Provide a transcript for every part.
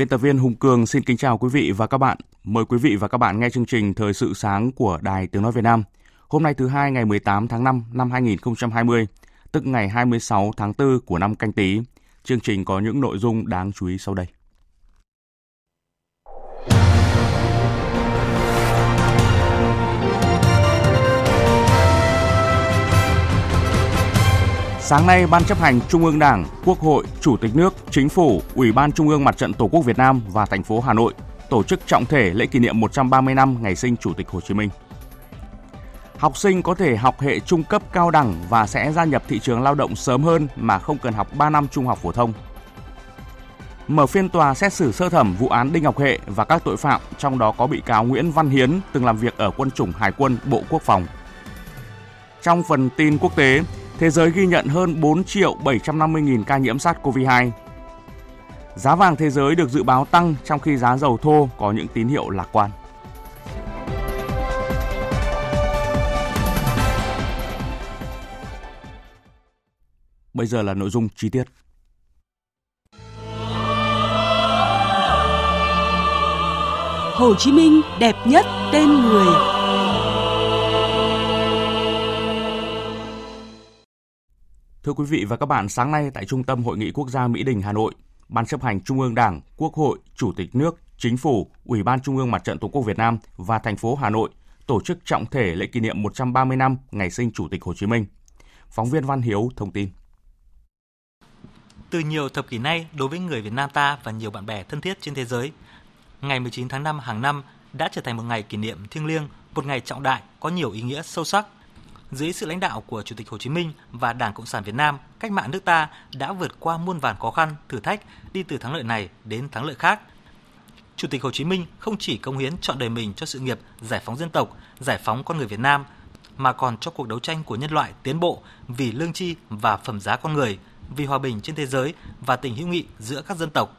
Biên tập viên Hùng Cường xin kính chào quý vị và các bạn. Mời quý vị và các bạn nghe chương trình Thời sự sáng của Đài Tiếng Nói Việt Nam. Hôm nay thứ hai ngày 18 tháng 5 năm 2020, tức ngày 26 tháng 4 của năm canh tí. Chương trình có những nội dung đáng chú ý sau đây. Sáng nay, Ban chấp hành Trung ương Đảng, Quốc hội, Chủ tịch nước, Chính phủ, Ủy ban Trung ương Mặt trận Tổ quốc Việt Nam và thành phố Hà Nội tổ chức trọng thể lễ kỷ niệm 130 năm ngày sinh Chủ tịch Hồ Chí Minh. Học sinh có thể học hệ trung cấp cao đẳng và sẽ gia nhập thị trường lao động sớm hơn mà không cần học 3 năm trung học phổ thông. Mở phiên tòa xét xử sơ thẩm vụ án Đinh Ngọc Hệ và các tội phạm, trong đó có bị cáo Nguyễn Văn Hiến từng làm việc ở quân chủng Hải quân Bộ Quốc phòng. Trong phần tin quốc tế, thế giới ghi nhận hơn 4 triệu 750 nghìn ca nhiễm SARS-CoV-2. Giá vàng thế giới được dự báo tăng trong khi giá dầu thô có những tín hiệu lạc quan. Bây giờ là nội dung chi tiết. Hồ Chí Minh đẹp nhất tên người. Thưa quý vị và các bạn, sáng nay tại Trung tâm Hội nghị Quốc gia Mỹ Đình Hà Nội, Ban chấp hành Trung ương Đảng, Quốc hội, Chủ tịch nước, Chính phủ, Ủy ban Trung ương Mặt trận Tổ quốc Việt Nam và thành phố Hà Nội tổ chức trọng thể lễ kỷ niệm 130 năm ngày sinh Chủ tịch Hồ Chí Minh. Phóng viên Văn Hiếu thông tin. Từ nhiều thập kỷ nay, đối với người Việt Nam ta và nhiều bạn bè thân thiết trên thế giới, ngày 19 tháng 5 hàng năm đã trở thành một ngày kỷ niệm thiêng liêng, một ngày trọng đại có nhiều ý nghĩa sâu sắc. Dưới sự lãnh đạo của Chủ tịch Hồ Chí Minh và Đảng Cộng sản Việt Nam, cách mạng nước ta đã vượt qua muôn vàn khó khăn, thử thách, đi từ thắng lợi này đến thắng lợi khác. Chủ tịch Hồ Chí Minh không chỉ công hiến chọn đời mình cho sự nghiệp giải phóng dân tộc, giải phóng con người Việt Nam, mà còn cho cuộc đấu tranh của nhân loại tiến bộ vì lương tri và phẩm giá con người, vì hòa bình trên thế giới và tình hữu nghị giữa các dân tộc.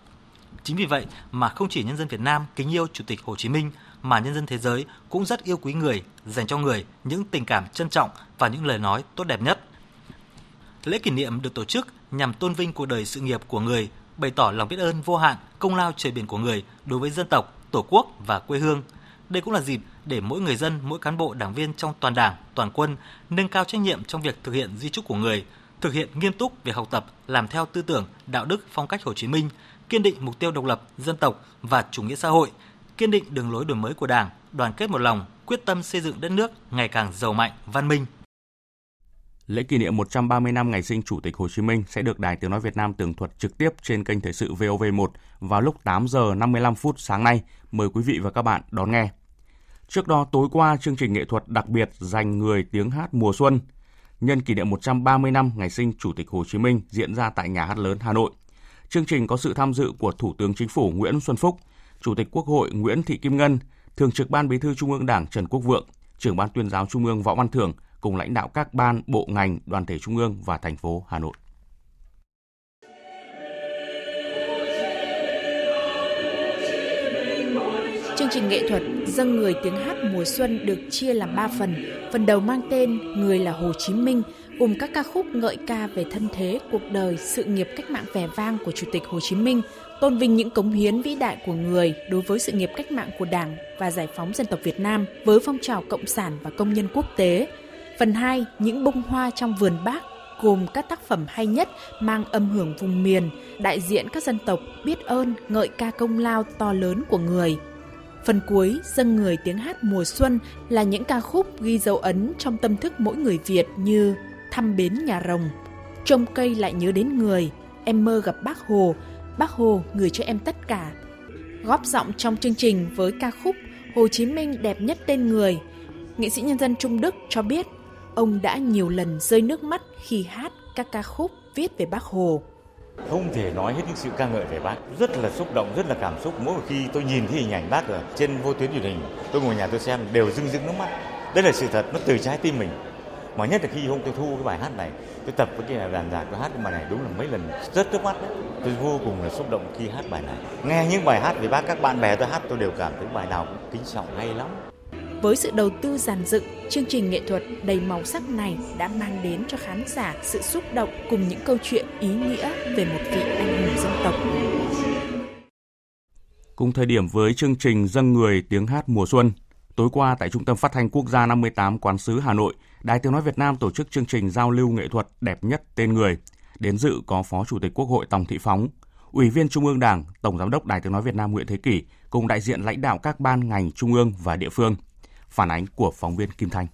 Chính vì vậy mà không chỉ nhân dân Việt Nam kính yêu Chủ tịch Hồ Chí Minh mà nhân dân thế giới cũng rất yêu quý người, dành cho người những tình cảm trân trọng và những lời nói tốt đẹp nhất. Lễ kỷ niệm được tổ chức nhằm tôn vinh cuộc đời sự nghiệp của người, bày tỏ lòng biết ơn vô hạn, công lao trời biển của người đối với dân tộc, tổ quốc và quê hương. Đây cũng là dịp để mỗi người dân, mỗi cán bộ đảng viên trong toàn đảng, toàn quân nâng cao trách nhiệm trong việc thực hiện di trúc của người, thực hiện nghiêm túc việc học tập, làm theo tư tưởng, đạo đức, phong cách Hồ Chí Minh, kiên định mục tiêu độc lập, dân tộc và chủ nghĩa xã hội, kiên định đường lối đổi mới của Đảng, đoàn kết một lòng, quyết tâm xây dựng đất nước ngày càng giàu mạnh, văn minh. Lễ kỷ niệm 130 năm ngày sinh Chủ tịch Hồ Chí Minh sẽ được Đài Tiếng Nói Việt Nam tường thuật trực tiếp trên kênh Thời sự VOV1 vào lúc 8 giờ 55 phút sáng nay. Mời quý vị và các bạn đón nghe. Trước đó tối qua, chương trình nghệ thuật đặc biệt dành người tiếng hát mùa xuân nhân kỷ niệm 130 năm ngày sinh Chủ tịch Hồ Chí Minh diễn ra tại Nhà hát lớn Hà Nội. Chương trình có sự tham dự của Thủ tướng Chính phủ Nguyễn Xuân Phúc, Chủ tịch Quốc hội Nguyễn Thị Kim Ngân, Thường trực Ban Bí thư Trung ương Đảng Trần Quốc Vượng, Trưởng Ban Tuyên giáo Trung ương Võ Văn Thưởng cùng lãnh đạo các ban, bộ ngành, đoàn thể Trung ương và thành phố Hà Nội. Chương trình nghệ thuật dân người tiếng hát mùa xuân được chia làm 3 phần. Phần đầu mang tên Người là Hồ Chí Minh, cùng các ca khúc ngợi ca về thân thế, cuộc đời, sự nghiệp cách mạng vẻ vang của Chủ tịch Hồ Chí Minh, tôn vinh những cống hiến vĩ đại của người đối với sự nghiệp cách mạng của Đảng và giải phóng dân tộc Việt Nam với phong trào cộng sản và công nhân quốc tế. Phần 2, những bông hoa trong vườn bác gồm các tác phẩm hay nhất mang âm hưởng vùng miền, đại diện các dân tộc biết ơn, ngợi ca công lao to lớn của người. Phần cuối, dâng người tiếng hát mùa xuân là những ca khúc ghi dấu ấn trong tâm thức mỗi người Việt như Thăm bến nhà rồng, Trông cây lại nhớ đến người, em mơ gặp bác Hồ, bác Hồ người cho em tất cả. Góp giọng trong chương trình với ca khúc Hồ Chí Minh đẹp nhất tên người, nghệ sĩ nhân dân Trung Đức cho biết ông đã nhiều lần rơi nước mắt khi hát các ca khúc viết về bác Hồ. Không thể nói hết những sự ca ngợi về bác. Rất là xúc động, rất là cảm xúc. Mỗi khi tôi nhìn thấy hình ảnh bác ở trên vô tuyến truyền hình, tôi ngồi nhà tôi xem đều rưng rưng nước mắt. Đây là sự thật, nó từ trái tim mình. Mà nhất là khi hôm tôi thu cái bài hát này, tôi tập với cái đàn nhạc tôi hát cái bài này đúng là mấy lần rất nước mắt đấy. Tôi vô cùng là xúc động khi hát bài này. Nghe những bài hát về bác các bạn bè tôi hát tôi đều cảm thấy bài nào cũng kính trọng hay lắm. Với sự đầu tư giàn dựng, chương trình nghệ thuật đầy màu sắc này đã mang đến cho khán giả sự xúc động cùng những câu chuyện ý nghĩa về một vị anh hùng dân tộc. Cùng thời điểm với chương trình Dâng Người Tiếng Hát Mùa Xuân, tối qua tại Trung tâm Phát thanh Quốc gia 58 Quán sứ Hà Nội, Đài Tiếng Nói Việt Nam tổ chức chương trình giao lưu nghệ thuật đẹp nhất tên người. Đến dự có Phó Chủ tịch Quốc hội Tòng Thị Phóng, Ủy viên Trung ương Đảng, Tổng Giám đốc Đài Tiếng Nói Việt Nam Nguyễn Thế Kỷ cùng đại diện lãnh đạo các ban ngành trung ương và địa phương – Phản ánh của phóng viên Kim Thanh.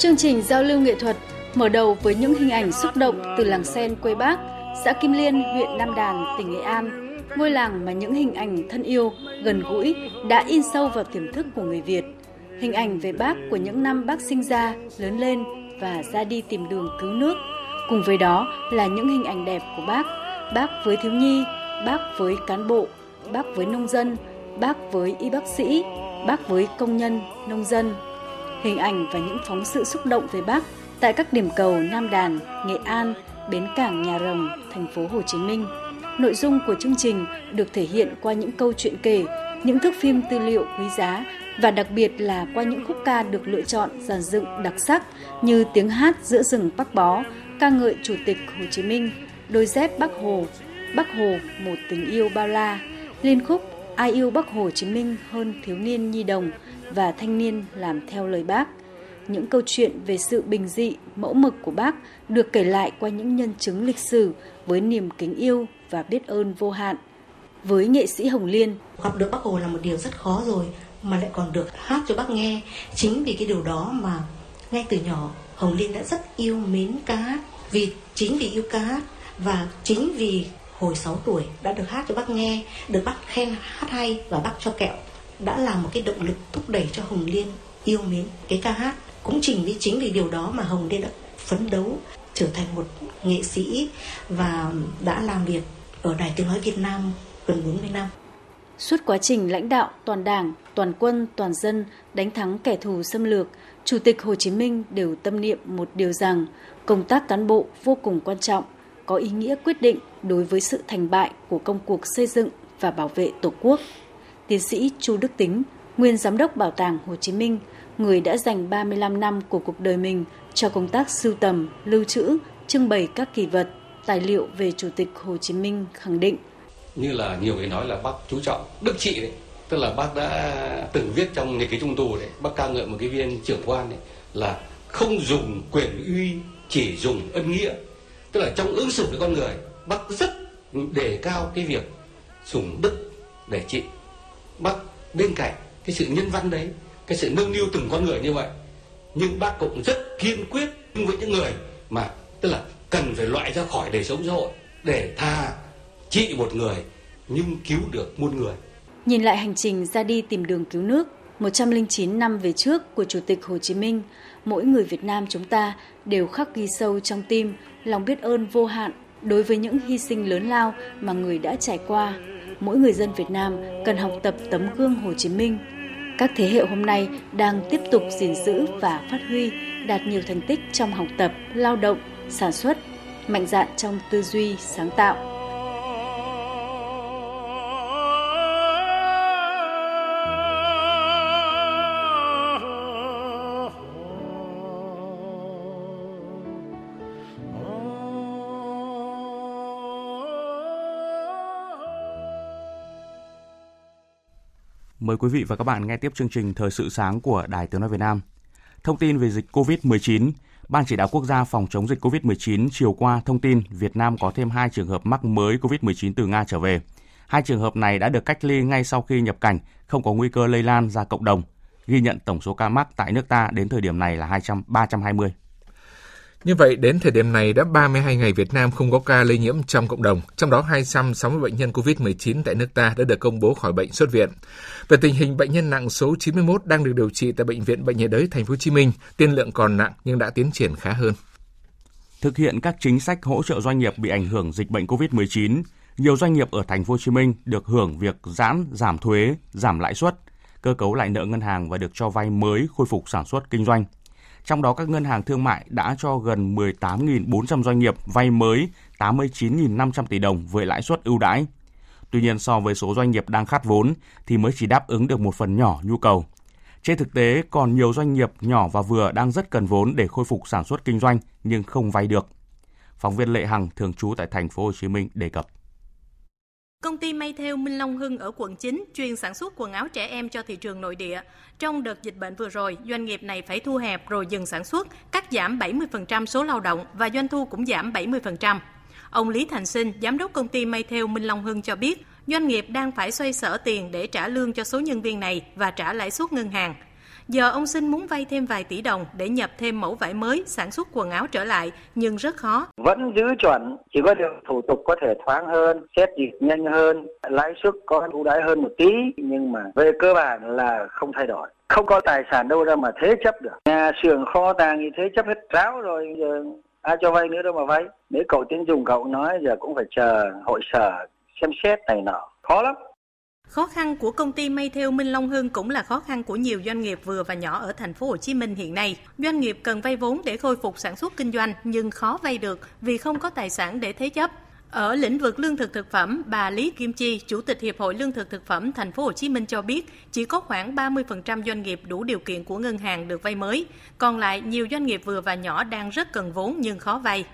Chương trình giao lưu nghệ thuật mở đầu với những hình ảnh xúc động từ làng sen quê Bác, xã Kim Liên, huyện Nam Đàn, tỉnh Nghệ An ngôi làng mà những hình ảnh thân yêu, gần gũi đã in sâu vào tiềm thức của người Việt. Hình ảnh về bác của những năm bác sinh ra, lớn lên và ra đi tìm đường cứu nước. Cùng với đó là những hình ảnh đẹp của bác, bác với thiếu nhi, bác với cán bộ, bác với nông dân, bác với y bác sĩ, bác với công nhân, nông dân. Hình ảnh và những phóng sự xúc động về bác tại các điểm cầu Nam Đàn, Nghệ An, Bến Cảng Nhà Rồng, thành phố Hồ Chí Minh. Nội dung của chương trình được thể hiện qua những câu chuyện kể, những thước phim tư liệu quý giá và đặc biệt là qua những khúc ca được lựa chọn dàn dựng đặc sắc như tiếng hát giữa rừng Bắc Bó, ca ngợi Chủ tịch Hồ Chí Minh, đôi dép Bắc Hồ, Bắc Hồ một tình yêu bao la, liên khúc Ai yêu Bắc Hồ Chí Minh hơn thiếu niên nhi đồng và thanh niên làm theo lời bác. Những câu chuyện về sự bình dị, mẫu mực của bác được kể lại qua những nhân chứng lịch sử với niềm kính yêu và biết ơn vô hạn. Với nghệ sĩ Hồng Liên, gặp được bác Hồ là một điều rất khó rồi mà lại còn được hát cho bác nghe. Chính vì cái điều đó mà ngay từ nhỏ Hồng Liên đã rất yêu mến ca hát. Vì chính vì yêu ca hát và chính vì hồi 6 tuổi đã được hát cho bác nghe, được bác khen hát hay và bác cho kẹo đã là một cái động lực thúc đẩy cho Hồng Liên yêu mến cái ca hát. Cũng chính vì chính vì điều đó mà Hồng Liên đã phấn đấu trở thành một nghệ sĩ và đã làm việc ở Đài Tiếng Nói Việt Nam gần 40 năm. Suốt quá trình lãnh đạo toàn đảng, toàn quân, toàn dân đánh thắng kẻ thù xâm lược, Chủ tịch Hồ Chí Minh đều tâm niệm một điều rằng công tác cán bộ vô cùng quan trọng, có ý nghĩa quyết định đối với sự thành bại của công cuộc xây dựng và bảo vệ Tổ quốc. Tiến sĩ Chu Đức Tính, nguyên giám đốc Bảo tàng Hồ Chí Minh, người đã dành 35 năm của cuộc đời mình cho công tác sưu tầm, lưu trữ, trưng bày các kỳ vật, tài liệu về Chủ tịch Hồ Chí Minh khẳng định. Như là nhiều người nói là bác chú trọng đức trị đấy, tức là bác đã từng viết trong nhật ký trung tù đấy, bác ca ngợi một cái viên trưởng quan đấy là không dùng quyền uy, chỉ dùng ân nghĩa. Tức là trong ứng xử với con người, bác rất đề cao cái việc dùng đức để trị. Bác bên cạnh cái sự nhân văn đấy, cái sự nâng niu từng con người như vậy nhưng bác cũng rất kiên quyết với những người mà tức là cần phải loại ra khỏi đời sống xã hội để tha trị một người nhưng cứu được muôn người. Nhìn lại hành trình ra đi tìm đường cứu nước 109 năm về trước của Chủ tịch Hồ Chí Minh, mỗi người Việt Nam chúng ta đều khắc ghi sâu trong tim lòng biết ơn vô hạn đối với những hy sinh lớn lao mà người đã trải qua. Mỗi người dân Việt Nam cần học tập tấm gương Hồ Chí Minh các thế hệ hôm nay đang tiếp tục gìn giữ và phát huy, đạt nhiều thành tích trong học tập, lao động, sản xuất, mạnh dạn trong tư duy, sáng tạo. Mời quý vị và các bạn nghe tiếp chương trình Thời sự sáng của Đài Tiếng Nói Việt Nam. Thông tin về dịch COVID-19, Ban chỉ đạo quốc gia phòng chống dịch COVID-19 chiều qua thông tin Việt Nam có thêm 2 trường hợp mắc mới COVID-19 từ Nga trở về. Hai trường hợp này đã được cách ly ngay sau khi nhập cảnh, không có nguy cơ lây lan ra cộng đồng. Ghi nhận tổng số ca mắc tại nước ta đến thời điểm này là 200, 320. Như vậy, đến thời điểm này đã 32 ngày Việt Nam không có ca lây nhiễm trong cộng đồng, trong đó 260 bệnh nhân COVID-19 tại nước ta đã được công bố khỏi bệnh xuất viện. Về tình hình bệnh nhân nặng số 91 đang được điều trị tại bệnh viện Bệnh nhiệt đới Thành phố Hồ Chí Minh, tiên lượng còn nặng nhưng đã tiến triển khá hơn. Thực hiện các chính sách hỗ trợ doanh nghiệp bị ảnh hưởng dịch bệnh COVID-19, nhiều doanh nghiệp ở Thành phố Hồ Chí Minh được hưởng việc giãn, giảm thuế, giảm lãi suất, cơ cấu lại nợ ngân hàng và được cho vay mới khôi phục sản xuất kinh doanh. Trong đó các ngân hàng thương mại đã cho gần 18.400 doanh nghiệp vay mới 89.500 tỷ đồng với lãi suất ưu đãi. Tuy nhiên so với số doanh nghiệp đang khát vốn thì mới chỉ đáp ứng được một phần nhỏ nhu cầu. Trên thực tế, còn nhiều doanh nghiệp nhỏ và vừa đang rất cần vốn để khôi phục sản xuất kinh doanh nhưng không vay được. Phóng viên Lệ Hằng thường trú tại thành phố Hồ Chí Minh đề cập. Công ty may theo Minh Long Hưng ở quận 9 chuyên sản xuất quần áo trẻ em cho thị trường nội địa. Trong đợt dịch bệnh vừa rồi, doanh nghiệp này phải thu hẹp rồi dừng sản xuất, cắt giảm 70% số lao động và doanh thu cũng giảm 70%. Ông Lý Thành Sinh, giám đốc công ty may theo Minh Long Hưng cho biết, doanh nghiệp đang phải xoay sở tiền để trả lương cho số nhân viên này và trả lãi suất ngân hàng. Giờ ông Sinh muốn vay thêm vài tỷ đồng để nhập thêm mẫu vải mới sản xuất quần áo trở lại, nhưng rất khó. Vẫn giữ chuẩn, chỉ có điều thủ tục có thể thoáng hơn, xét duyệt nhanh hơn, lãi suất có ưu đãi hơn một tí, nhưng mà về cơ bản là không thay đổi. Không có tài sản đâu ra mà thế chấp được. Nhà xưởng kho tàng thì thế chấp hết ráo rồi, giờ ai cho vay nữa đâu mà vay. Nếu cậu tiến dùng cậu nói giờ cũng phải chờ hội sở xem xét này nọ. Khó lắm. Khó khăn của công ty may theo Minh Long Hưng cũng là khó khăn của nhiều doanh nghiệp vừa và nhỏ ở thành phố Hồ Chí Minh hiện nay. Doanh nghiệp cần vay vốn để khôi phục sản xuất kinh doanh nhưng khó vay được vì không có tài sản để thế chấp. Ở lĩnh vực lương thực thực phẩm, bà Lý Kim Chi, Chủ tịch Hiệp hội Lương thực thực phẩm Thành phố Hồ Chí Minh cho biết, chỉ có khoảng 30% doanh nghiệp đủ điều kiện của ngân hàng được vay mới, còn lại nhiều doanh nghiệp vừa và nhỏ đang rất cần vốn nhưng khó vay.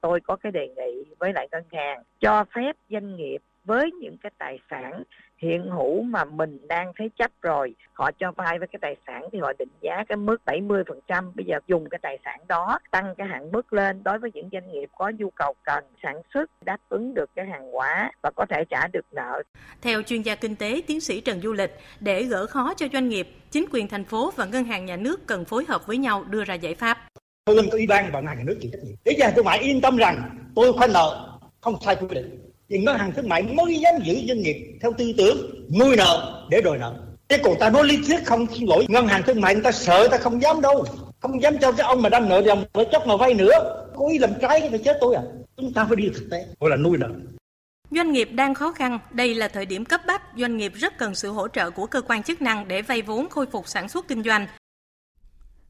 Tôi có cái đề nghị với lại ngân hàng cho phép doanh nghiệp với những cái tài sản hiện hữu mà mình đang thế chấp rồi họ cho vay với cái tài sản thì họ định giá cái mức 70% bây giờ dùng cái tài sản đó tăng cái hạn mức lên đối với những doanh nghiệp có nhu cầu cần sản xuất đáp ứng được cái hàng hóa và có thể trả được nợ. Theo chuyên gia kinh tế tiến sĩ Trần Du Lịch, để gỡ khó cho doanh nghiệp, chính quyền thành phố và ngân hàng nhà nước cần phối hợp với nhau đưa ra giải pháp. Tôi lên ủy ban và ngân hàng nhà nước chịu trách nhiệm. Để cho thương mại yên tâm rằng tôi khoanh nợ không sai quy định thì ngân hàng thương mại mới dám giữ doanh nghiệp theo tư tưởng nuôi nợ để đòi nợ. Thế còn ta nói lý thuyết không xin lỗi. Ngân hàng thương mại người ta sợ ta không dám đâu. Không dám cho cái ông mà đang nợ dòng phải chấp mà vay nữa. Cố ý làm trái cái chết tôi à. Chúng ta phải đi thực tế. Gọi là nuôi nợ. Doanh nghiệp đang khó khăn, đây là thời điểm cấp bách, doanh nghiệp rất cần sự hỗ trợ của cơ quan chức năng để vay vốn khôi phục sản xuất kinh doanh.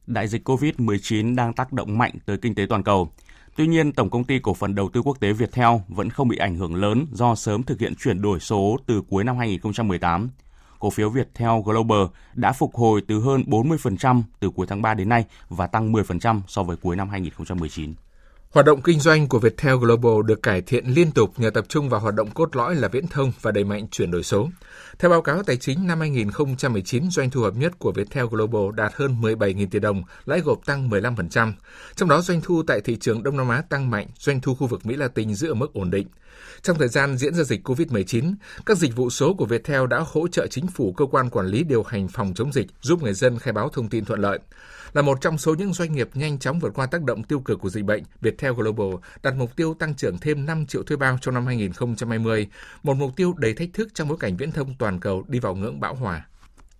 Đại dịch COVID-19 đang tác động mạnh tới kinh tế toàn cầu. Tuy nhiên, Tổng công ty Cổ phần Đầu tư Quốc tế Viettel vẫn không bị ảnh hưởng lớn do sớm thực hiện chuyển đổi số từ cuối năm 2018. Cổ phiếu Viettel Global đã phục hồi từ hơn 40% từ cuối tháng 3 đến nay và tăng 10% so với cuối năm 2019. Hoạt động kinh doanh của Viettel Global được cải thiện liên tục nhờ tập trung vào hoạt động cốt lõi là viễn thông và đẩy mạnh chuyển đổi số. Theo báo cáo tài chính năm 2019, doanh thu hợp nhất của Viettel Global đạt hơn 17.000 tỷ đồng, lãi gộp tăng 15%. Trong đó doanh thu tại thị trường Đông Nam Á tăng mạnh, doanh thu khu vực Mỹ Latin giữ ở mức ổn định. Trong thời gian diễn ra dịch COVID-19, các dịch vụ số của Viettel đã hỗ trợ chính phủ cơ quan quản lý điều hành phòng chống dịch, giúp người dân khai báo thông tin thuận lợi. Là một trong số những doanh nghiệp nhanh chóng vượt qua tác động tiêu cực của dịch bệnh, Viettel Global đặt mục tiêu tăng trưởng thêm 5 triệu thuê bao trong năm 2020, một mục tiêu đầy thách thức trong bối cảnh viễn thông toàn cầu đi vào ngưỡng bão hòa.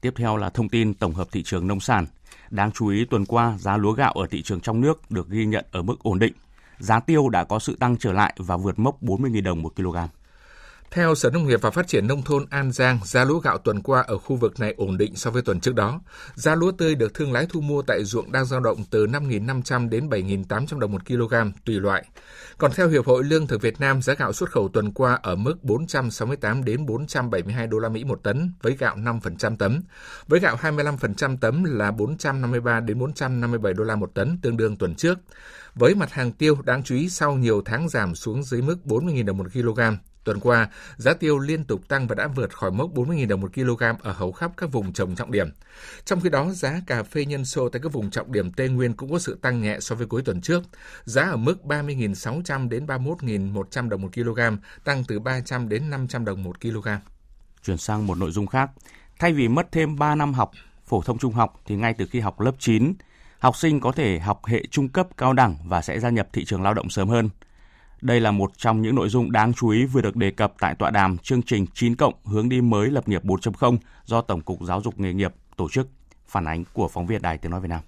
Tiếp theo là thông tin tổng hợp thị trường nông sản. Đáng chú ý tuần qua, giá lúa gạo ở thị trường trong nước được ghi nhận ở mức ổn định. Giá tiêu đã có sự tăng trở lại và vượt mốc 40.000 đồng một kg. Theo Sở Nông nghiệp và Phát triển Nông thôn An Giang, giá lúa gạo tuần qua ở khu vực này ổn định so với tuần trước đó. Giá lúa tươi được thương lái thu mua tại ruộng đang dao động từ 5.500 đến 7.800 đồng một kg tùy loại. Còn theo Hiệp hội Lương thực Việt Nam, giá gạo xuất khẩu tuần qua ở mức 468 đến 472 đô la Mỹ một tấn với gạo 5% tấm. Với gạo 25% tấm là 453 đến 457 đô la một tấn tương đương tuần trước. Với mặt hàng tiêu đáng chú ý sau nhiều tháng giảm xuống dưới mức 40.000 đồng một kg, Tuần qua, giá tiêu liên tục tăng và đã vượt khỏi mốc 40.000 đồng một kg ở hầu khắp các vùng trồng trọng điểm. Trong khi đó, giá cà phê nhân sô tại các vùng trọng điểm Tây Nguyên cũng có sự tăng nhẹ so với cuối tuần trước. Giá ở mức 30.600 đến 31.100 đồng một kg, tăng từ 300 đến 500 đồng một kg. Chuyển sang một nội dung khác. Thay vì mất thêm 3 năm học phổ thông trung học thì ngay từ khi học lớp 9, học sinh có thể học hệ trung cấp cao đẳng và sẽ gia nhập thị trường lao động sớm hơn. Đây là một trong những nội dung đáng chú ý vừa được đề cập tại tọa đàm chương trình 9 cộng hướng đi mới lập nghiệp 4.0 do Tổng cục Giáo dục nghề nghiệp tổ chức. Phản ánh của phóng viên Đài Tiếng Nói Việt Nam.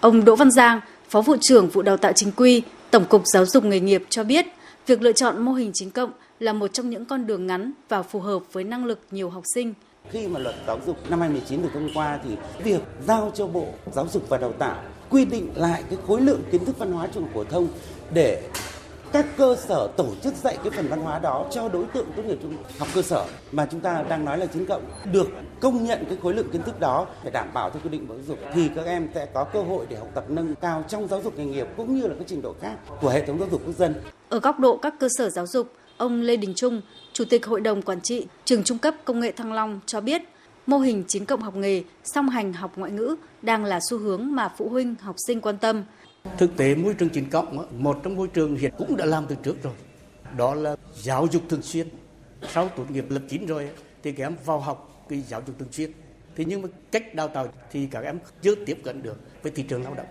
Ông Đỗ Văn Giang, Phó vụ trưởng vụ đào tạo chính quy, Tổng cục Giáo dục nghề nghiệp cho biết, việc lựa chọn mô hình 9 cộng là một trong những con đường ngắn và phù hợp với năng lực nhiều học sinh. Khi mà luật giáo dục năm 2019 được thông qua thì việc giao cho Bộ Giáo dục và Đào tạo quy định lại cái khối lượng kiến thức văn hóa trung học phổ thông để các cơ sở tổ chức dạy cái phần văn hóa đó cho đối tượng tốt nghiệp trung học cơ sở mà chúng ta đang nói là chính cộng được công nhận cái khối lượng kiến thức đó phải đảm bảo theo quy định của giáo dục thì các em sẽ có cơ hội để học tập nâng cao trong giáo dục nghề nghiệp cũng như là các trình độ khác của hệ thống giáo dục quốc dân. Ở góc độ các cơ sở giáo dục, ông Lê Đình Trung, Chủ tịch Hội đồng Quản trị Trường Trung cấp Công nghệ Thăng Long cho biết mô hình chính cộng học nghề song hành học ngoại ngữ đang là xu hướng mà phụ huynh học sinh quan tâm. Thực tế môi trường chính cộng một trong môi trường hiện cũng đã làm từ trước rồi. Đó là giáo dục thường xuyên. Sau tốt nghiệp lớp 9 rồi thì các em vào học cái giáo dục thường xuyên. Thế nhưng mà cách đào tạo thì các em chưa tiếp cận được với thị trường lao động.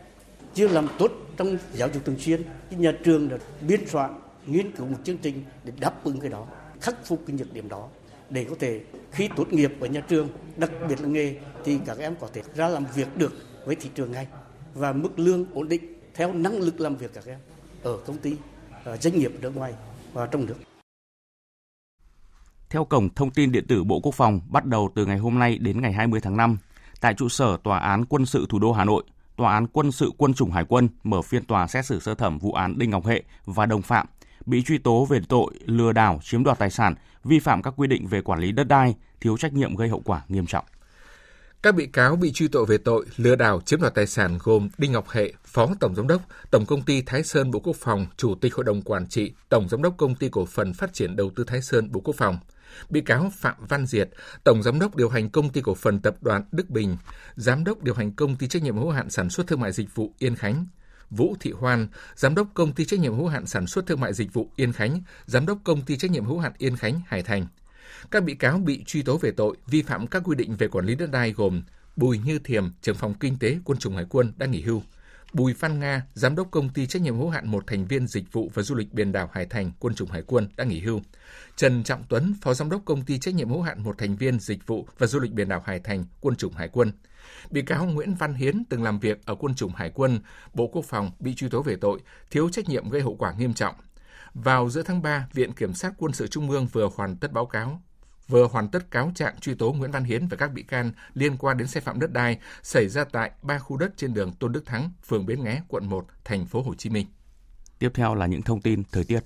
Chưa làm tốt trong giáo dục thường xuyên. Nhà trường đã biên soạn, nghiên cứu một chương trình để đáp ứng cái đó, khắc phục cái nhược điểm đó để có thể khi tốt nghiệp ở nhà trường, đặc biệt là nghề thì các em có thể ra làm việc được với thị trường ngay và mức lương ổn định theo năng lực làm việc các em ở công ty, ở doanh nghiệp nước ngoài và trong nước. Theo Cổng Thông tin Điện tử Bộ Quốc phòng, bắt đầu từ ngày hôm nay đến ngày 20 tháng 5, tại trụ sở Tòa án Quân sự Thủ đô Hà Nội, Tòa án Quân sự Quân chủng Hải quân mở phiên tòa xét xử sơ thẩm vụ án Đinh Ngọc Hệ và đồng phạm bị truy tố về tội lừa đảo chiếm đoạt tài sản, vi phạm các quy định về quản lý đất đai, thiếu trách nhiệm gây hậu quả nghiêm trọng. Các bị cáo bị truy tội về tội lừa đảo chiếm đoạt tài sản gồm Đinh Ngọc Hệ, Phó Tổng Giám đốc, Tổng Công ty Thái Sơn Bộ Quốc phòng, Chủ tịch Hội đồng Quản trị, Tổng Giám đốc Công ty Cổ phần Phát triển Đầu tư Thái Sơn Bộ Quốc phòng. Bị cáo Phạm Văn Diệt, Tổng Giám đốc điều hành Công ty Cổ phần Tập đoàn Đức Bình, Giám đốc điều hành Công ty Trách nhiệm hữu hạn Sản xuất Thương mại Dịch vụ Yên Khánh, Vũ Thị Hoan, Giám đốc Công ty Trách nhiệm hữu hạn Sản xuất Thương mại Dịch vụ Yên Khánh, Giám đốc Công ty Trách nhiệm hữu hạn Yên Khánh, Hải Thành. Các bị cáo bị truy tố về tội vi phạm các quy định về quản lý đất đai gồm Bùi Như Thiềm, trưởng phòng kinh tế quân chủng hải quân đã nghỉ hưu. Bùi Phan Nga, giám đốc công ty trách nhiệm hữu hạn một thành viên dịch vụ và du lịch biển đảo Hải Thành, quân chủng hải quân đã nghỉ hưu. Trần Trọng Tuấn, phó giám đốc công ty trách nhiệm hữu hạn một thành viên dịch vụ và du lịch biển đảo Hải Thành, quân chủng hải quân. Bị cáo Nguyễn Văn Hiến từng làm việc ở quân chủng hải quân, Bộ Quốc phòng bị truy tố về tội thiếu trách nhiệm gây hậu quả nghiêm trọng. Vào giữa tháng 3, Viện Kiểm sát Quân sự Trung ương vừa hoàn tất báo cáo vừa hoàn tất cáo trạng truy tố Nguyễn Văn Hiến và các bị can liên quan đến sai phạm đất đai xảy ra tại ba khu đất trên đường Tôn Đức Thắng, phường Bến Nghé, quận 1, thành phố Hồ Chí Minh. Tiếp theo là những thông tin thời tiết.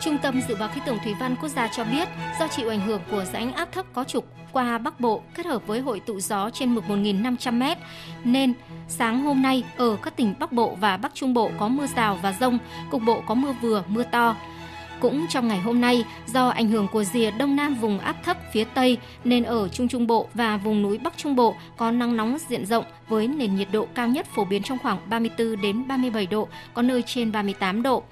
Trung tâm Dự báo Khí tượng Thủy văn Quốc gia cho biết, do chịu ảnh hưởng của rãnh áp thấp có trục qua Bắc Bộ kết hợp với hội tụ gió trên mực 1.500m, nên sáng hôm nay ở các tỉnh Bắc Bộ và Bắc Trung Bộ có mưa rào và rông, cục bộ có mưa vừa, mưa to. Cũng trong ngày hôm nay, do ảnh hưởng của rìa đông nam vùng áp thấp phía Tây nên ở Trung Trung Bộ và vùng núi Bắc Trung Bộ có nắng nóng diện rộng với nền nhiệt độ cao nhất phổ biến trong khoảng 34 đến 37 độ, có nơi trên 38 độ.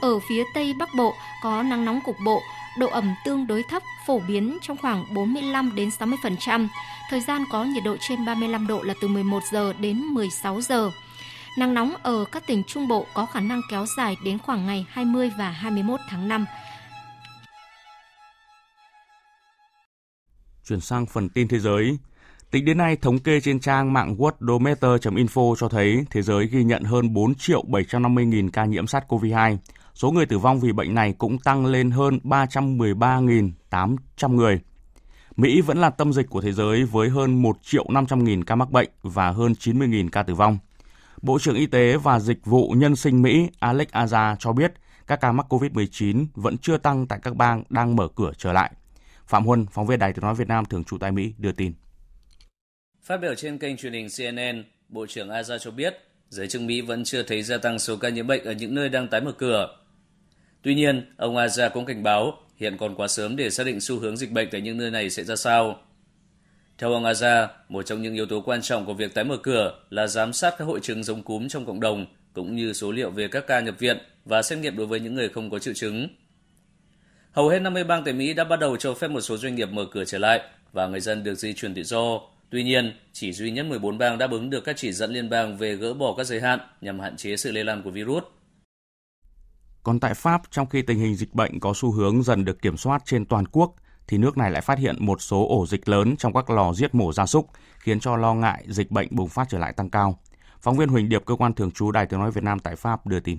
Ở phía Tây Bắc Bộ có nắng nóng cục bộ, độ ẩm tương đối thấp, phổ biến trong khoảng 45 đến 60%. Thời gian có nhiệt độ trên 35 độ là từ 11 giờ đến 16 giờ. Nắng nóng ở các tỉnh Trung Bộ có khả năng kéo dài đến khoảng ngày 20 và 21 tháng 5. Chuyển sang phần tin thế giới. Tính đến nay, thống kê trên trang mạng worldometer.info cho thấy thế giới ghi nhận hơn 4 triệu 750 nghìn ca nhiễm SARS-CoV-2, Số người tử vong vì bệnh này cũng tăng lên hơn 313.800 người. Mỹ vẫn là tâm dịch của thế giới với hơn 1 triệu 500 nghìn ca mắc bệnh và hơn 90 nghìn ca tử vong. Bộ trưởng Y tế và Dịch vụ Nhân sinh Mỹ Alex Azar cho biết các ca mắc COVID-19 vẫn chưa tăng tại các bang đang mở cửa trở lại. Phạm Huân, phóng viên Đài tiếng nói Việt Nam thường trú tại Mỹ đưa tin. Phát biểu trên kênh truyền hình CNN, Bộ trưởng Azar cho biết giới chức Mỹ vẫn chưa thấy gia tăng số ca nhiễm bệnh ở những nơi đang tái mở cửa. Tuy nhiên, ông Aja cũng cảnh báo hiện còn quá sớm để xác định xu hướng dịch bệnh tại những nơi này sẽ ra sao. Theo ông Aza, một trong những yếu tố quan trọng của việc tái mở cửa là giám sát các hội chứng giống cúm trong cộng đồng, cũng như số liệu về các ca nhập viện và xét nghiệm đối với những người không có triệu chứng. Hầu hết 50 bang tại Mỹ đã bắt đầu cho phép một số doanh nghiệp mở cửa trở lại và người dân được di chuyển tự do. Tuy nhiên, chỉ duy nhất 14 bang đáp ứng được các chỉ dẫn liên bang về gỡ bỏ các giới hạn nhằm hạn chế sự lây lan của virus. Còn tại Pháp, trong khi tình hình dịch bệnh có xu hướng dần được kiểm soát trên toàn quốc, thì nước này lại phát hiện một số ổ dịch lớn trong các lò giết mổ gia súc, khiến cho lo ngại dịch bệnh bùng phát trở lại tăng cao. Phóng viên Huỳnh Điệp, cơ quan thường trú Đài Tiếng Nói Việt Nam tại Pháp đưa tin.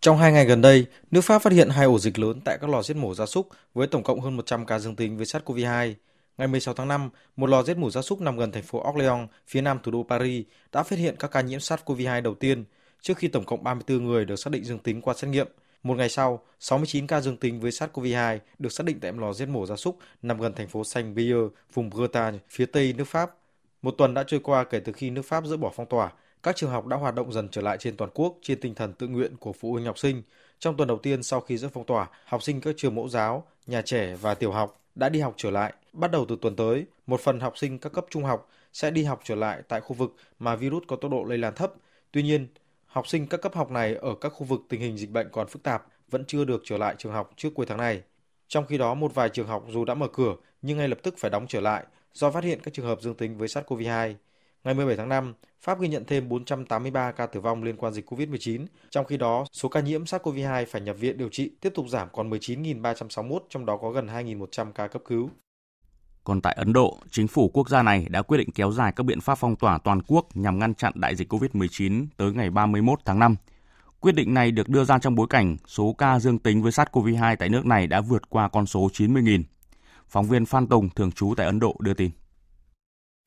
Trong hai ngày gần đây, nước Pháp phát hiện hai ổ dịch lớn tại các lò giết mổ gia súc với tổng cộng hơn 100 ca dương tính với SARS-CoV-2. Ngày 16 tháng 5, một lò giết mổ gia súc nằm gần thành phố Orléans, phía nam thủ đô Paris, đã phát hiện các ca nhiễm SARS-CoV-2 đầu tiên, trước khi tổng cộng 34 người được xác định dương tính qua xét nghiệm. Một ngày sau, 69 ca dương tính với SARS-CoV-2 được xác định tại lò giết mổ gia súc nằm gần thành phố Saint-Brieuc, vùng Bretagne, phía tây nước Pháp. Một tuần đã trôi qua kể từ khi nước Pháp dỡ bỏ phong tỏa, các trường học đã hoạt động dần trở lại trên toàn quốc trên tinh thần tự nguyện của phụ huynh học sinh. Trong tuần đầu tiên sau khi dỡ phong tỏa, học sinh các trường mẫu giáo, nhà trẻ và tiểu học đã đi học trở lại. Bắt đầu từ tuần tới, một phần học sinh các cấp trung học sẽ đi học trở lại tại khu vực mà virus có tốc độ lây lan thấp. Tuy nhiên, học sinh các cấp học này ở các khu vực tình hình dịch bệnh còn phức tạp vẫn chưa được trở lại trường học trước cuối tháng này. Trong khi đó, một vài trường học dù đã mở cửa nhưng ngay lập tức phải đóng trở lại do phát hiện các trường hợp dương tính với SARS-CoV-2. Ngày 17 tháng 5, Pháp ghi nhận thêm 483 ca tử vong liên quan dịch COVID-19. Trong khi đó, số ca nhiễm SARS-CoV-2 phải nhập viện điều trị tiếp tục giảm còn 19.361, trong đó có gần 2.100 ca cấp cứu. Còn tại Ấn Độ, chính phủ quốc gia này đã quyết định kéo dài các biện pháp phong tỏa toàn quốc nhằm ngăn chặn đại dịch COVID-19 tới ngày 31 tháng 5. Quyết định này được đưa ra trong bối cảnh số ca dương tính với SARS-CoV-2 tại nước này đã vượt qua con số 90.000. Phóng viên Phan Tùng, thường trú tại Ấn Độ đưa tin.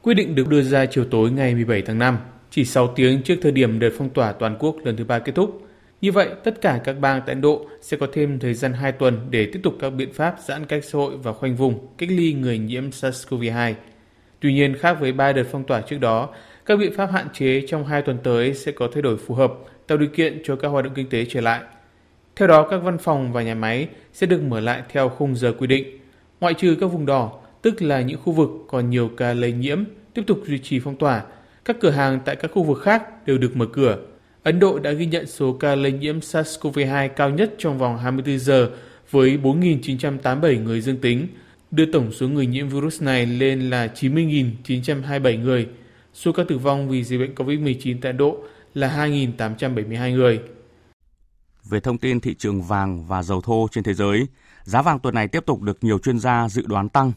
Quyết định được đưa ra chiều tối ngày 17 tháng 5, chỉ 6 tiếng trước thời điểm đợt phong tỏa toàn quốc lần thứ ba kết thúc. Như vậy, tất cả các bang tại Ấn Độ sẽ có thêm thời gian 2 tuần để tiếp tục các biện pháp giãn cách xã hội và khoanh vùng, cách ly người nhiễm SARS-CoV-2. Tuy nhiên, khác với 3 đợt phong tỏa trước đó, các biện pháp hạn chế trong 2 tuần tới sẽ có thay đổi phù hợp, tạo điều kiện cho các hoạt động kinh tế trở lại. Theo đó, các văn phòng và nhà máy sẽ được mở lại theo khung giờ quy định, ngoại trừ các vùng đỏ, tức là những khu vực còn nhiều ca lây nhiễm, tiếp tục duy trì phong tỏa. Các cửa hàng tại các khu vực khác đều được mở cửa. Ấn Độ đã ghi nhận số ca lây nhiễm SARS-CoV-2 cao nhất trong vòng 24 giờ với 4.987 người dương tính, đưa tổng số người nhiễm virus này lên là 90.927 người. Số ca tử vong vì dịch bệnh COVID-19 tại Ấn Độ là 2.872 người. Về thông tin thị trường vàng và dầu thô trên thế giới, giá vàng tuần này tiếp tục được nhiều chuyên gia dự đoán tăng.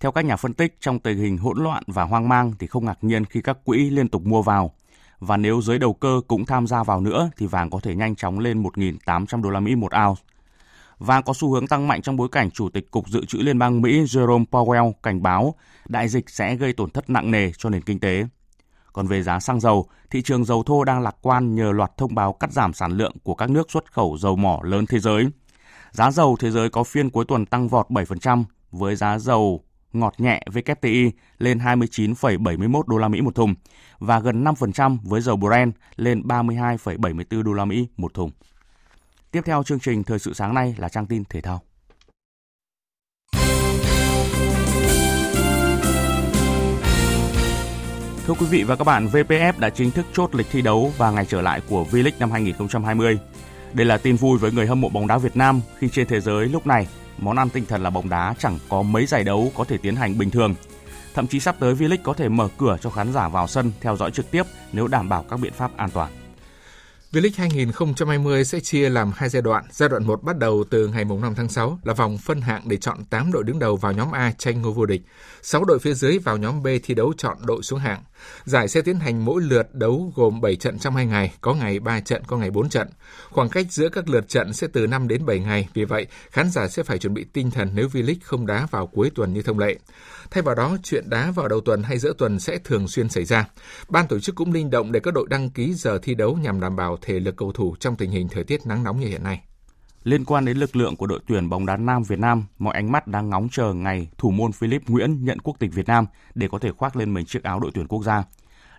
Theo các nhà phân tích, trong tình hình hỗn loạn và hoang mang thì không ngạc nhiên khi các quỹ liên tục mua vào. Và nếu giới đầu cơ cũng tham gia vào nữa thì vàng có thể nhanh chóng lên 1.800 đô la Mỹ một ounce. Vàng có xu hướng tăng mạnh trong bối cảnh Chủ tịch Cục Dự trữ Liên bang Mỹ Jerome Powell cảnh báo đại dịch sẽ gây tổn thất nặng nề cho nền kinh tế. Còn về giá xăng dầu, thị trường dầu thô đang lạc quan nhờ loạt thông báo cắt giảm sản lượng của các nước xuất khẩu dầu mỏ lớn thế giới. Giá dầu thế giới có phiên cuối tuần tăng vọt 7% với giá dầu ngọt nhẹ WTI lên 29,71 đô la Mỹ một thùng và gần 5% với dầu Brent lên 32,74 đô la Mỹ một thùng. Tiếp theo chương trình thời sự sáng nay là trang tin thể thao. Thưa quý vị và các bạn, VPF đã chính thức chốt lịch thi đấu và ngày trở lại của V-League năm 2020. Đây là tin vui với người hâm mộ bóng đá Việt Nam khi trên thế giới lúc này món ăn tinh thần là bóng đá chẳng có mấy giải đấu có thể tiến hành bình thường. Thậm chí sắp tới V-League có thể mở cửa cho khán giả vào sân theo dõi trực tiếp nếu đảm bảo các biện pháp an toàn. V-League 2020 sẽ chia làm hai giai đoạn. Giai đoạn 1 bắt đầu từ ngày 5 tháng 6 là vòng phân hạng để chọn 8 đội đứng đầu vào nhóm A tranh ngôi vô địch. 6 đội phía dưới vào nhóm B thi đấu chọn đội xuống hạng. Giải sẽ tiến hành mỗi lượt đấu gồm 7 trận trong 2 ngày, có ngày 3 trận, có ngày 4 trận. Khoảng cách giữa các lượt trận sẽ từ 5 đến 7 ngày, vì vậy khán giả sẽ phải chuẩn bị tinh thần nếu V-League không đá vào cuối tuần như thông lệ. Thay vào đó, chuyện đá vào đầu tuần hay giữa tuần sẽ thường xuyên xảy ra. Ban tổ chức cũng linh động để các đội đăng ký giờ thi đấu nhằm đảm bảo thể lực cầu thủ trong tình hình thời tiết nắng nóng như hiện nay. Liên quan đến lực lượng của đội tuyển bóng đá nam Việt Nam, mọi ánh mắt đang ngóng chờ ngày thủ môn Philip Nguyễn nhận quốc tịch Việt Nam để có thể khoác lên mình chiếc áo đội tuyển quốc gia.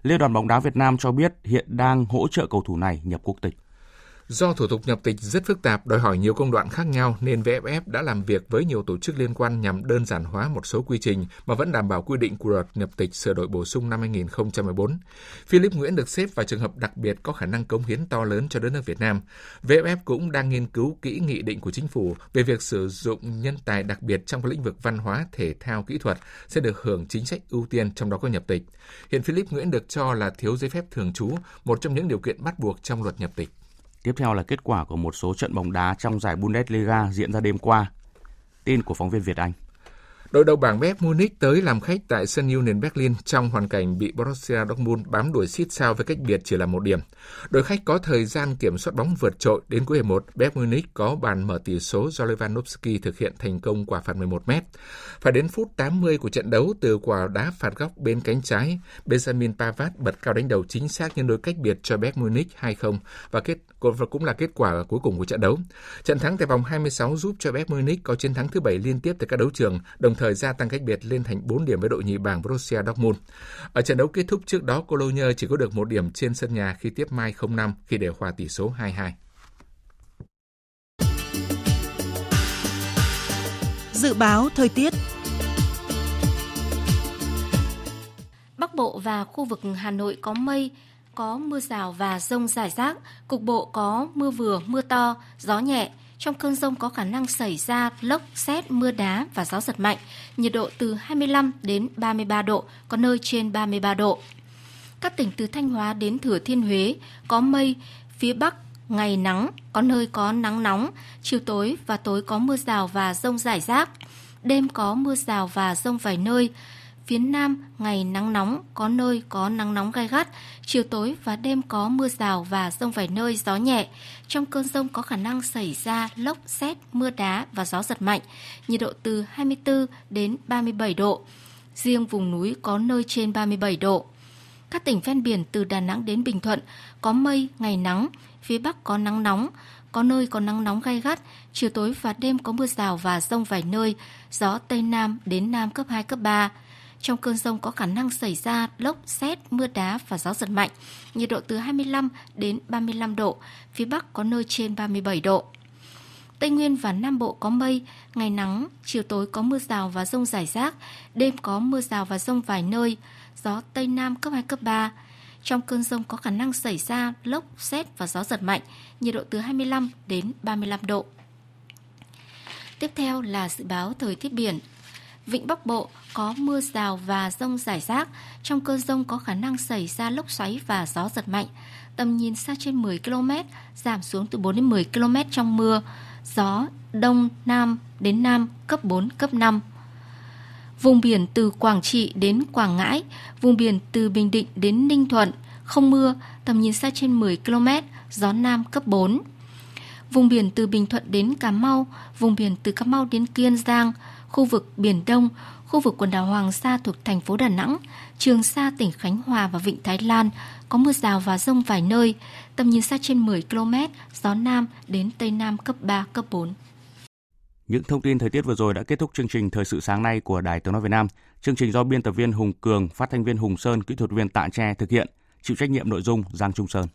Liên đoàn bóng đá Việt Nam cho biết hiện đang hỗ trợ cầu thủ này nhập quốc tịch. Do thủ tục nhập tịch rất phức tạp, đòi hỏi nhiều công đoạn khác nhau nên VFF đã làm việc với nhiều tổ chức liên quan nhằm đơn giản hóa một số quy trình mà vẫn đảm bảo quy định của luật nhập tịch sửa đổi bổ sung năm 2014. Philip Nguyễn được xếp vào trường hợp đặc biệt có khả năng cống hiến to lớn cho đất nước Việt Nam. VFF cũng đang nghiên cứu kỹ nghị định của chính phủ về việc sử dụng nhân tài đặc biệt trong các lĩnh vực văn hóa, thể thao, kỹ thuật sẽ được hưởng chính sách ưu tiên trong đó có nhập tịch. Hiện Philip Nguyễn được cho là thiếu giấy phép thường trú, một trong những điều kiện bắt buộc trong luật nhập tịch. Tiếp theo là kết quả của một số trận bóng đá trong giải Bundesliga diễn ra đêm qua. Tin của phóng viên Việt Anh. Đội đầu bảng Bayern Munich tới làm khách tại sân Union Berlin trong hoàn cảnh bị Borussia Dortmund bám đuổi xít sao với cách biệt chỉ là một điểm. Đội khách có thời gian kiểm soát bóng vượt trội đến cuối hiệp 1, Bayern Munich có bàn mở tỷ số do Lewandowski thực hiện thành công quả phạt 11 m. Phải đến phút 80 của trận đấu từ quả đá phạt góc bên cánh trái, Benjamin Pavard bật cao đánh đầu chính xác nhân đôi cách biệt cho Bayern Munich 2-0 và kết và cũng là kết quả cuối cùng của trận đấu. Trận thắng tại vòng 26 giúp cho Bayern Munich có chiến thắng thứ bảy liên tiếp tại các đấu trường, đồng thời gia tăng cách biệt lên thành 4 điểm với đội nhì bảng Borussia Dortmund. Ở trận đấu kết thúc trước đó, Cologne chỉ có được một điểm trên sân nhà khi tiếp Mai 05 khi đều hòa tỷ số 2-2. Dự báo thời tiết Bắc Bộ và khu vực Hà Nội có mây, có mưa rào và rông rải rác, cục bộ có mưa vừa, mưa to, gió nhẹ. Trong cơn rông có khả năng xảy ra lốc, xét, mưa đá và gió giật mạnh, nhiệt độ từ 25 đến 33 độ, có nơi trên 33 độ. Các tỉnh từ Thanh Hóa đến Thừa Thiên Huế có mây, phía Bắc ngày nắng, có nơi có nắng nóng, chiều tối và tối có mưa rào và rông rải rác. Đêm có mưa rào và rông vài nơi, Phía Nam, ngày nắng nóng, có nơi có nắng nóng gai gắt, chiều tối và đêm có mưa rào và rông vài nơi, gió nhẹ. Trong cơn rông có khả năng xảy ra lốc, xét, mưa đá và gió giật mạnh, nhiệt độ từ 24 đến 37 độ. Riêng vùng núi có nơi trên 37 độ. Các tỉnh ven biển từ Đà Nẵng đến Bình Thuận có mây, ngày nắng, phía Bắc có nắng nóng, có nơi có nắng nóng gai gắt, chiều tối và đêm có mưa rào và rông vài nơi, gió Tây Nam đến Nam cấp 2, cấp 3. Trong cơn rông có khả năng xảy ra lốc, xét, mưa đá và gió giật mạnh. Nhiệt độ từ 25 đến 35 độ, phía Bắc có nơi trên 37 độ. Tây Nguyên và Nam Bộ có mây, ngày nắng, chiều tối có mưa rào và rông rải rác, đêm có mưa rào và rông vài nơi, gió Tây Nam cấp 2, cấp 3. Trong cơn rông có khả năng xảy ra lốc, xét và gió giật mạnh, nhiệt độ từ 25 đến 35 độ. Tiếp theo là dự báo thời tiết biển. Vịnh Bắc Bộ có mưa rào và rông rải rác. Trong cơn rông có khả năng xảy ra lốc xoáy và gió giật mạnh. Tầm nhìn xa trên 10 km, giảm xuống từ 4 đến 10 km trong mưa. Gió Đông Nam đến Nam cấp 4, cấp 5. Vùng biển từ Quảng Trị đến Quảng Ngãi, vùng biển từ Bình Định đến Ninh Thuận, không mưa, tầm nhìn xa trên 10 km, gió Nam cấp 4. Vùng biển từ Bình Thuận đến Cà Mau, vùng biển từ Cà Mau đến Kiên Giang, khu vực Biển Đông, khu vực quần đảo Hoàng Sa thuộc thành phố Đà Nẵng, Trường Sa tỉnh Khánh Hòa và Vịnh Thái Lan có mưa rào và rông vài nơi, tầm nhìn xa trên 10 km, gió Nam đến Tây Nam cấp 3, cấp 4. Những thông tin thời tiết vừa rồi đã kết thúc chương trình Thời sự sáng nay của Đài Tiếng Nói Việt Nam. Chương trình do biên tập viên Hùng Cường, phát thanh viên Hùng Sơn, kỹ thuật viên Tạ Tre thực hiện, chịu trách nhiệm nội dung Giang Trung Sơn.